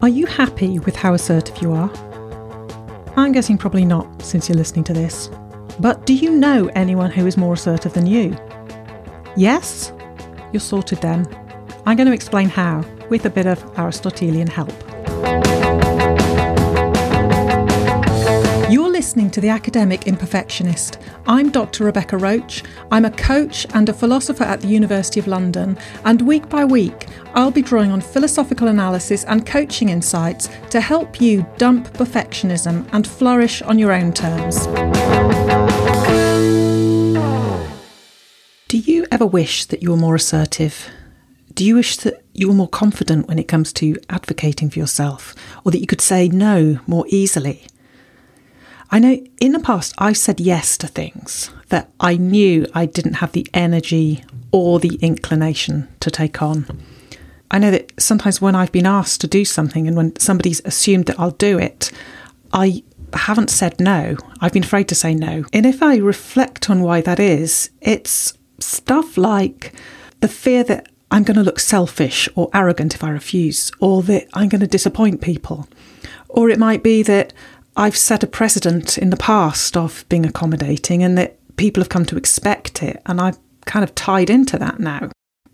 Are you happy with how assertive you are? I'm guessing probably not, since you're listening to this. But do you know anyone who is more assertive than you? Yes? You're sorted then. I'm going to explain how, with a bit of Aristotelian help. Listening to The Academic Imperfectionist. I'm Dr. Rebecca Roache. I'm a coach and a philosopher at the University of London, and week by week, I'll be drawing on philosophical analysis and coaching insights to help you dump perfectionism and flourish on your own terms. Do you ever wish that you were more assertive? Do you wish that you were more confident when it comes to advocating for yourself, or that you could say no more easily? I know in the past I've said yes to things that I knew I didn't have the energy or the inclination to take on. I know that sometimes when I've been asked to do something and when somebody's assumed that I'll do it, I haven't said no. I've been afraid to say no. And if I reflect on why that is, it's stuff like the fear that I'm going to look selfish or arrogant if I refuse, or that I'm going to disappoint people. Or it might be that I've set a precedent in the past of being accommodating and that people have come to expect it. And I've kind of tied into that now.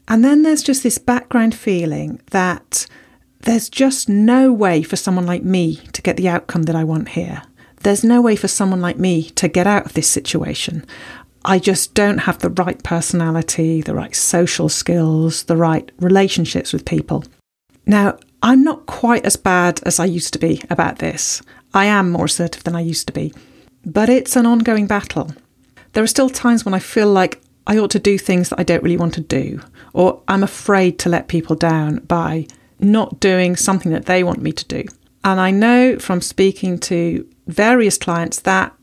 And then there's just this background feeling that there's just no way for someone like me to get the outcome that I want here. There's no way for someone like me to get out of this situation. I just don't have the right personality, the right social skills, the right relationships with people. Now, I'm not quite as bad as I used to be about this. I am more assertive than I used to be. But it's an ongoing battle. There are still times when I feel like I ought to do things that I don't really want to do, or I'm afraid to let people down by not doing something that they want me to do. And I know from speaking to various clients that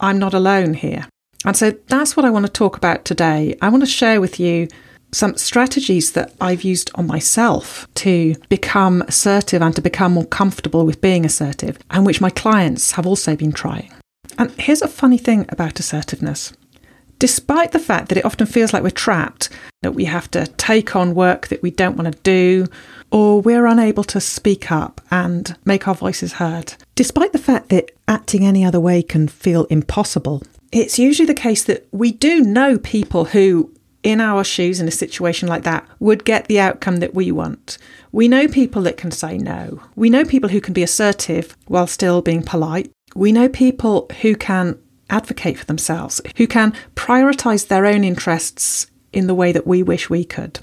I'm not alone here. And so that's what I want to talk about today. I want to share with you some strategies that I've used on myself to become assertive and to become more comfortable with being assertive, and which my clients have also been trying. And here's a funny thing about assertiveness. Despite the fact that it often feels like we're trapped, that we have to take on work that we don't want to do, or we're unable to speak up and make our voices heard, despite the fact that acting any other way can feel impossible, it's usually the case that we do know people who in our shoes in a situation like that would get the outcome that we want. We know people that can say no. We know people who can be assertive while still being polite. We know people who can advocate for themselves, who can prioritise their own interests in the way that we wish we could.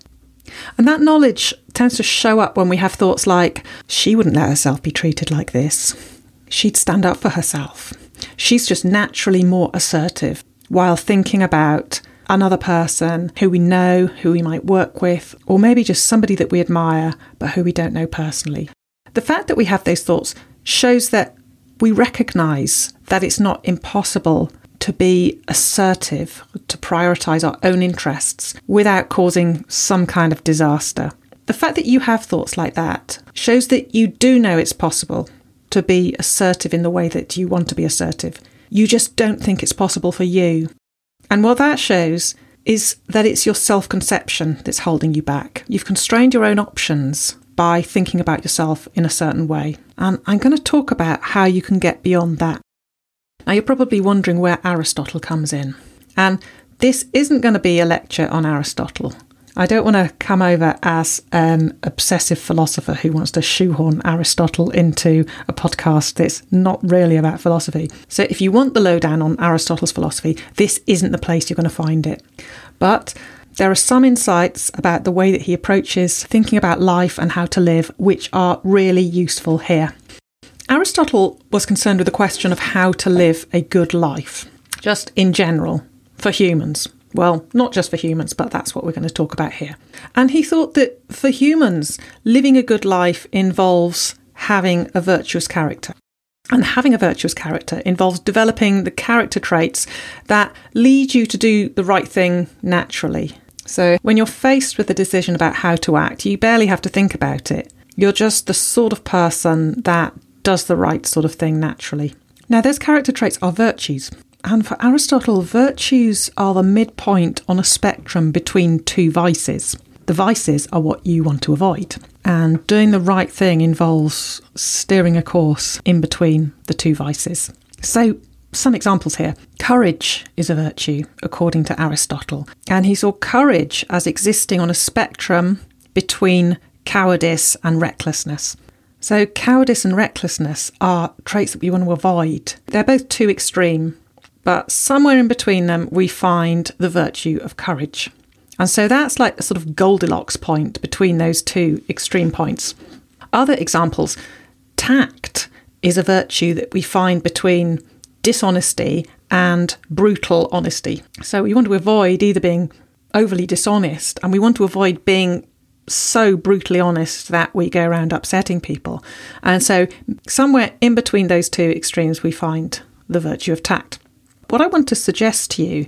And that knowledge tends to show up when we have thoughts like, she wouldn't let herself be treated like this. She'd stand up for herself. She's just naturally more assertive while thinking about another person who we know, who we might work with, or maybe just somebody that we admire but who we don't know personally. The fact that we have those thoughts shows that we recognise that it's not impossible to be assertive, to prioritise our own interests without causing some kind of disaster. The fact that you have thoughts like that shows that you do know it's possible to be assertive in the way that you want to be assertive. You just don't think it's possible for you. And what that shows is that it's your self conception that's holding you back. You've constrained your own options by thinking about yourself in a certain way. And I'm going to talk about how you can get beyond that. Now, you're probably wondering where Aristotle comes in. And this isn't going to be a lecture on Aristotle. I don't want to come over as an obsessive philosopher who wants to shoehorn Aristotle into a podcast that's not really about philosophy. So, if you want the lowdown on Aristotle's philosophy, this isn't the place you're going to find it. But there are some insights about the way that he approaches thinking about life and how to live, which are really useful here. Aristotle was concerned with the question of how to live a good life, just in general, for humans. Well, not just for humans, but that's what we're going to talk about here. And he thought that for humans, living a good life involves having a virtuous character. And having a virtuous character involves developing the character traits that lead you to do the right thing naturally. So, when you're faced with a decision about how to act, you barely have to think about it. You're just the sort of person that does the right sort of thing naturally. Now, those character traits are virtues. And for Aristotle, virtues are the midpoint on a spectrum between two vices. The vices are what you want to avoid. And doing the right thing involves steering a course in between the two vices. So, some examples here. Courage is a virtue, according to Aristotle. And he saw courage as existing on a spectrum between cowardice and recklessness. So, cowardice and recklessness are traits that we want to avoid. They're both too extreme, but somewhere in between them, we find the virtue of courage. And so that's like a sort of Goldilocks point between those two extreme points. Other examples tact is a virtue that we find between dishonesty and brutal honesty. So we want to avoid either being overly dishonest and we want to avoid being so brutally honest that we go around upsetting people. And so, somewhere in between those two extremes, we find the virtue of tact. What I want to suggest to you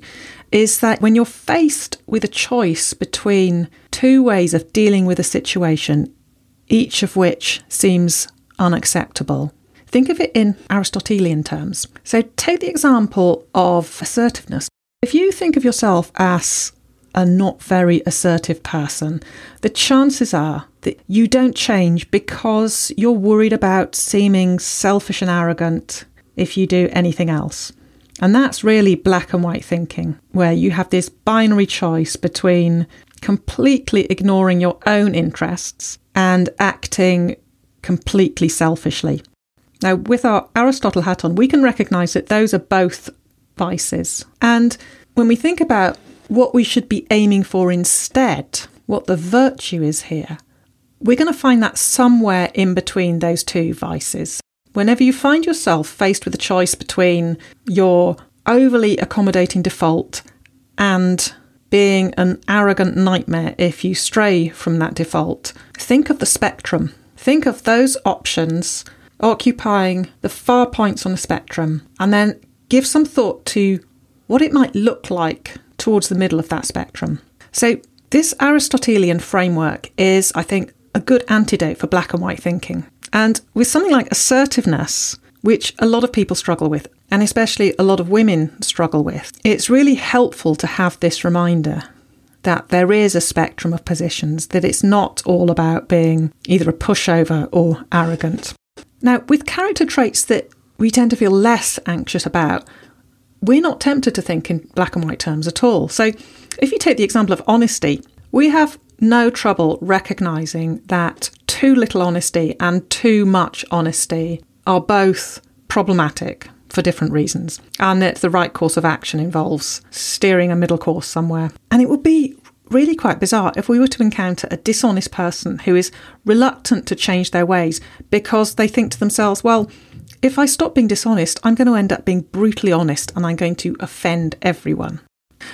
is that when you're faced with a choice between two ways of dealing with a situation, each of which seems unacceptable, think of it in Aristotelian terms. So take the example of assertiveness. If you think of yourself as a not very assertive person, the chances are that you don't change because you're worried about seeming selfish and arrogant if you do anything else. And that's really black and white thinking, where you have this binary choice between completely ignoring your own interests and acting completely selfishly. Now, with our Aristotle hat on, we can recognize that those are both vices. And when we think about what we should be aiming for instead, what the virtue is here, we're going to find that somewhere in between those two vices. Whenever you find yourself faced with a choice between your overly accommodating default and being an arrogant nightmare if you stray from that default, think of the spectrum. Think of those options occupying the far points on the spectrum and then give some thought to what it might look like towards the middle of that spectrum. So, this Aristotelian framework is, I think, a good antidote for black and white thinking. And with something like assertiveness, which a lot of people struggle with, and especially a lot of women struggle with, it's really helpful to have this reminder that there is a spectrum of positions, that it's not all about being either a pushover or arrogant. Now, with character traits that we tend to feel less anxious about, we're not tempted to think in black and white terms at all. So, if you take the example of honesty, we have no trouble recognizing that too little honesty and too much honesty are both problematic for different reasons, and that the right course of action involves steering a middle course somewhere. And it would be really quite bizarre if we were to encounter a dishonest person who is reluctant to change their ways because they think to themselves, well, if I stop being dishonest, I'm going to end up being brutally honest and I'm going to offend everyone.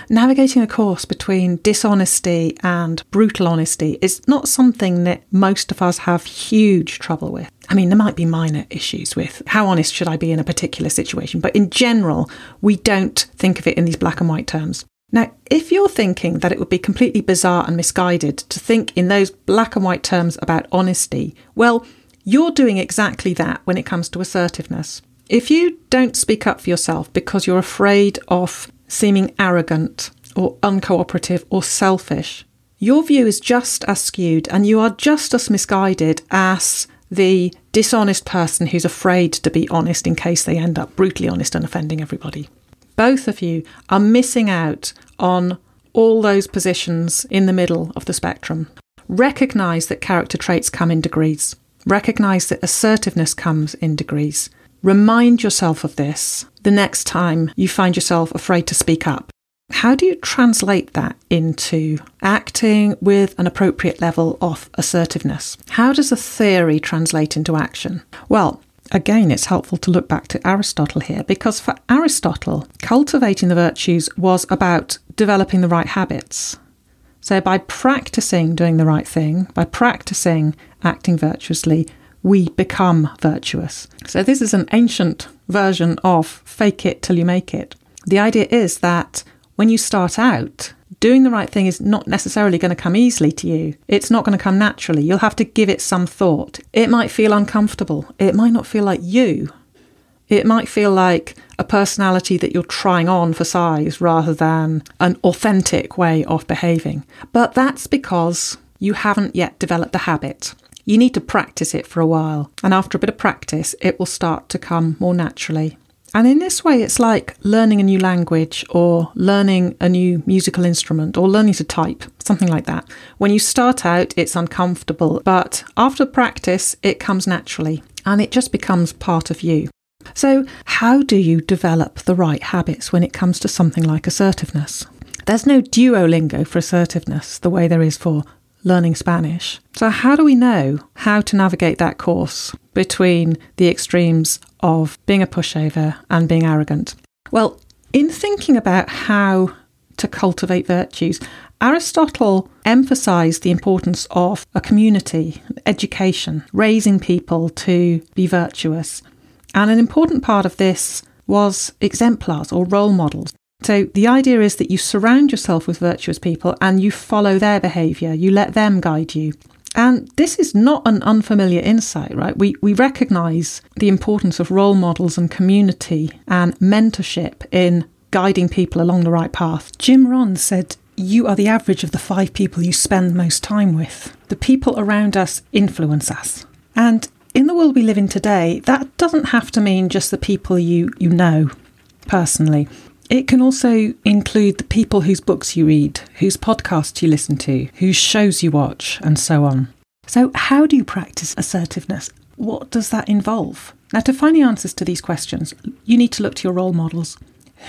Navigating a course between dishonesty and brutal honesty is not something that most of us have huge trouble with. I mean, there might be minor issues with how honest should I be in a particular situation, but in general, we don't think of it in these black and white terms. Now, if you're thinking that it would be completely bizarre and misguided to think in those black and white terms about honesty, well, you're doing exactly that when it comes to assertiveness. If you don't speak up for yourself because you're afraid of seeming arrogant or uncooperative or selfish, your view is just as skewed and you are just as misguided as the dishonest person who's afraid to be honest in case they end up brutally honest and offending everybody. Both of you are missing out on all those positions in the middle of the spectrum. Recognize that character traits come in degrees. Recognize that assertiveness comes in degrees. Remind yourself of this the next time you find yourself afraid to speak up. How do you translate that into acting with an appropriate level of assertiveness? How does a theory translate into action? Well, again, it's helpful to look back to Aristotle here because for Aristotle, cultivating the virtues was about developing the right habits. So, by practicing doing the right thing, by practicing acting virtuously, we become virtuous. So, this is an ancient version of fake it till you make it. The idea is that when you start out, doing the right thing is not necessarily going to come easily to you. It's not going to come naturally. You'll have to give it some thought. It might feel uncomfortable. It might not feel like you. It might feel like a personality that you're trying on for size rather than an authentic way of behaving. But that's because you haven't yet developed the habit. You need to practice it for a while, and after a bit of practice, it will start to come more naturally. And in this way, it's like learning a new language or learning a new musical instrument or learning to type, something like that. When you start out, it's uncomfortable, but after practice, it comes naturally and it just becomes part of you. So, how do you develop the right habits when it comes to something like assertiveness? There's no Duolingo for assertiveness the way there is for learning Spanish. So, how do we know how to navigate that course between the extremes of being a pushover and being arrogant? Well, in thinking about how to cultivate virtues, Aristotle emphasized the importance of a community, education, raising people to be virtuous. And an important part of this was exemplars or role models. So the idea is that you surround yourself with virtuous people and you follow their behavior, you let them guide you. And this is not an unfamiliar insight, right? We, we recognize the importance of role models and community and mentorship in guiding people along the right path. Jim Rohn said, You are the average of the five people you spend most time with. The people around us influence us. And in the world we live in today, that doesn't have to mean just the people you, you know personally. It can also include the people whose books you read, whose podcasts you listen to, whose shows you watch, and so on. So, how do you practice assertiveness? What does that involve? Now, to find the answers to these questions, you need to look to your role models.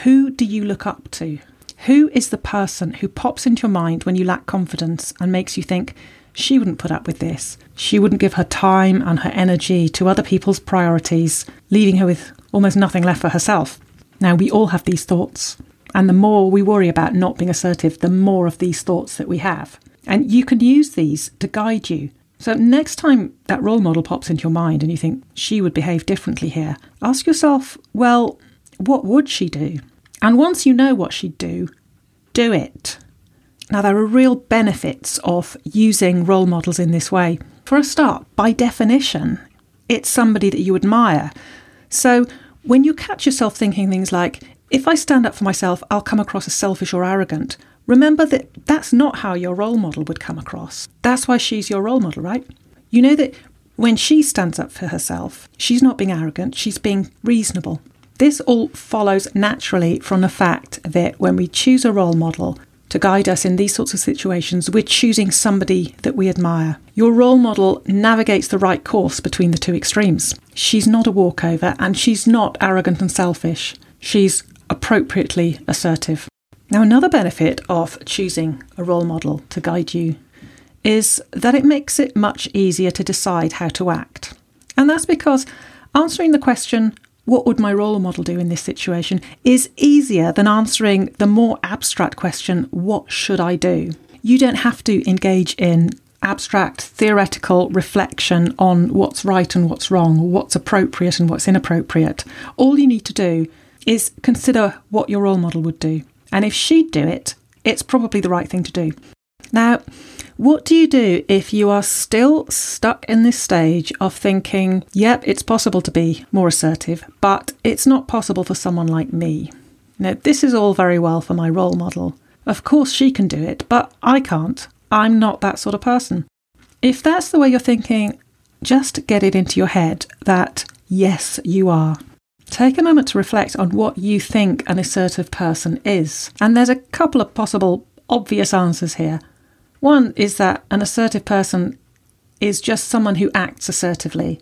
Who do you look up to? Who is the person who pops into your mind when you lack confidence and makes you think, she wouldn't put up with this? She wouldn't give her time and her energy to other people's priorities, leaving her with almost nothing left for herself. Now, we all have these thoughts, and the more we worry about not being assertive, the more of these thoughts that we have. And you can use these to guide you. So, next time that role model pops into your mind and you think she would behave differently here, ask yourself, well, what would she do? And once you know what she'd do, do it. Now, there are real benefits of using role models in this way. For a start, by definition, it's somebody that you admire. So, when you catch yourself thinking things like, if I stand up for myself, I'll come across as selfish or arrogant, remember that that's not how your role model would come across. That's why she's your role model, right? You know that when she stands up for herself, she's not being arrogant, she's being reasonable. This all follows naturally from the fact that when we choose a role model, to guide us in these sorts of situations, we're choosing somebody that we admire. Your role model navigates the right course between the two extremes. She's not a walkover and she's not arrogant and selfish. She's appropriately assertive. Now, another benefit of choosing a role model to guide you is that it makes it much easier to decide how to act. And that's because answering the question, what would my role model do in this situation, is easier than answering the more abstract question, what should I do? You don't have to engage in abstract theoretical reflection on what's right and what's wrong, what's appropriate and what's inappropriate. All you need to do is consider what your role model would do. And if she'd do it, it's probably the right thing to do. Now, what do you do if you are still stuck in this stage of thinking, yep, it's possible to be more assertive, but it's not possible for someone like me? Now, this is all very well for my role model. Of course, she can do it, but I can't. I'm not that sort of person. If that's the way you're thinking, just get it into your head that yes, you are. Take a moment to reflect on what you think an assertive person is. And there's a couple of possible obvious answers here. One is that an assertive person is just someone who acts assertively.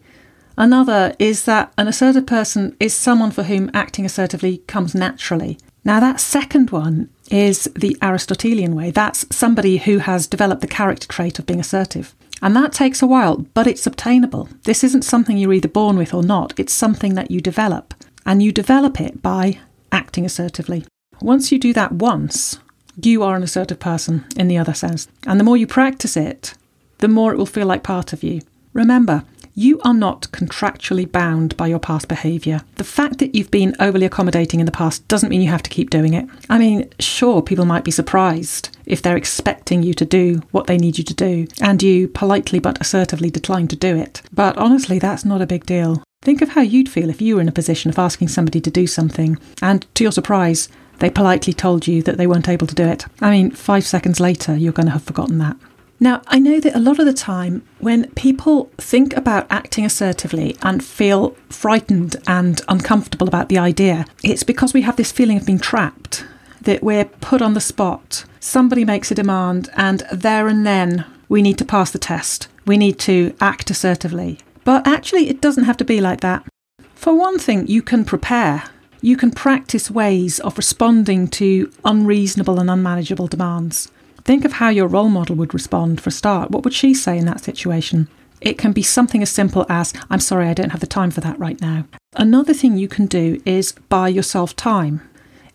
Another is that an assertive person is someone for whom acting assertively comes naturally. Now, that second one is the Aristotelian way. That's somebody who has developed the character trait of being assertive. And that takes a while, but it's obtainable. This isn't something you're either born with or not, it's something that you develop. And you develop it by acting assertively. Once you do that once, you are an assertive person in the other sense. And the more you practice it, the more it will feel like part of you. Remember, you are not contractually bound by your past behaviour. The fact that you've been overly accommodating in the past doesn't mean you have to keep doing it. I mean, sure, people might be surprised if they're expecting you to do what they need you to do, and you politely but assertively decline to do it. But honestly, that's not a big deal. Think of how you'd feel if you were in a position of asking somebody to do something and, to your surprise, they politely told you that they weren't able to do it. I mean, five seconds later, you're going to have forgotten that. Now, I know that a lot of the time when people think about acting assertively and feel frightened and uncomfortable about the idea, it's because we have this feeling of being trapped, that we're put on the spot. Somebody makes a demand, and there and then we need to pass the test. We need to act assertively. But actually, it doesn't have to be like that. For one thing, you can prepare. You can practice ways of responding to unreasonable and unmanageable demands. Think of how your role model would respond for a start. What would she say in that situation? It can be something as simple as, I'm sorry, I don't have the time for that right now. Another thing you can do is buy yourself time.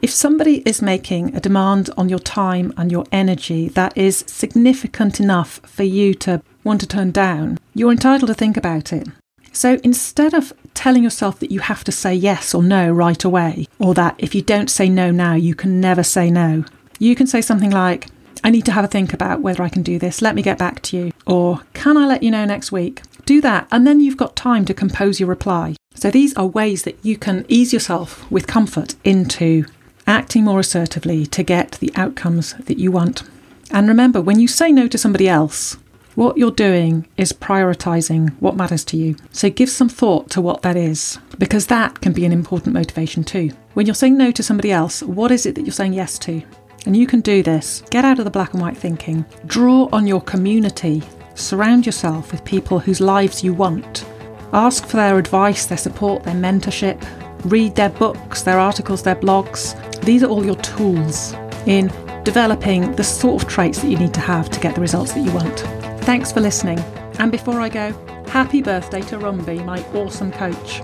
If somebody is making a demand on your time and your energy that is significant enough for you to want to turn down, you're entitled to think about it. So instead of telling yourself that you have to say yes or no right away, or that if you don't say no now, you can never say no, you can say something like, I need to have a think about whether I can do this. Let me get back to you. Or, can I let you know next week? Do that, and then you've got time to compose your reply. So, these are ways that you can ease yourself with comfort into acting more assertively to get the outcomes that you want. And remember, when you say no to somebody else, what you're doing is prioritizing what matters to you. So give some thought to what that is, because that can be an important motivation too. When you're saying no to somebody else, what is it that you're saying yes to? And you can do this. Get out of the black and white thinking. Draw on your community. Surround yourself with people whose lives you want. Ask for their advice, their support, their mentorship. Read their books, their articles, their blogs. These are all your tools in developing the sort of traits that you need to have to get the results that you want. Thanks for listening. And before I go, happy birthday to Rumby, my awesome coach.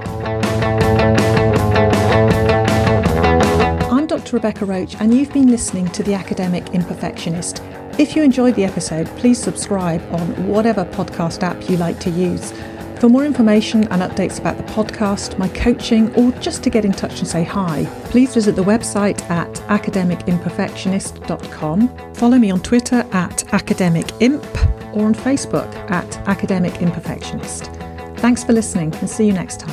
I'm Dr. Rebecca Roache, and you've been listening to The Academic Imperfectionist. If you enjoyed the episode, please subscribe on whatever podcast app you like to use. For more information and updates about the podcast, my coaching, or just to get in touch and say hi, please visit the website at academicimperfectionist.com. Follow me on Twitter at academicimp or on Facebook at Academic Imperfectionist. Thanks for listening and see you next time.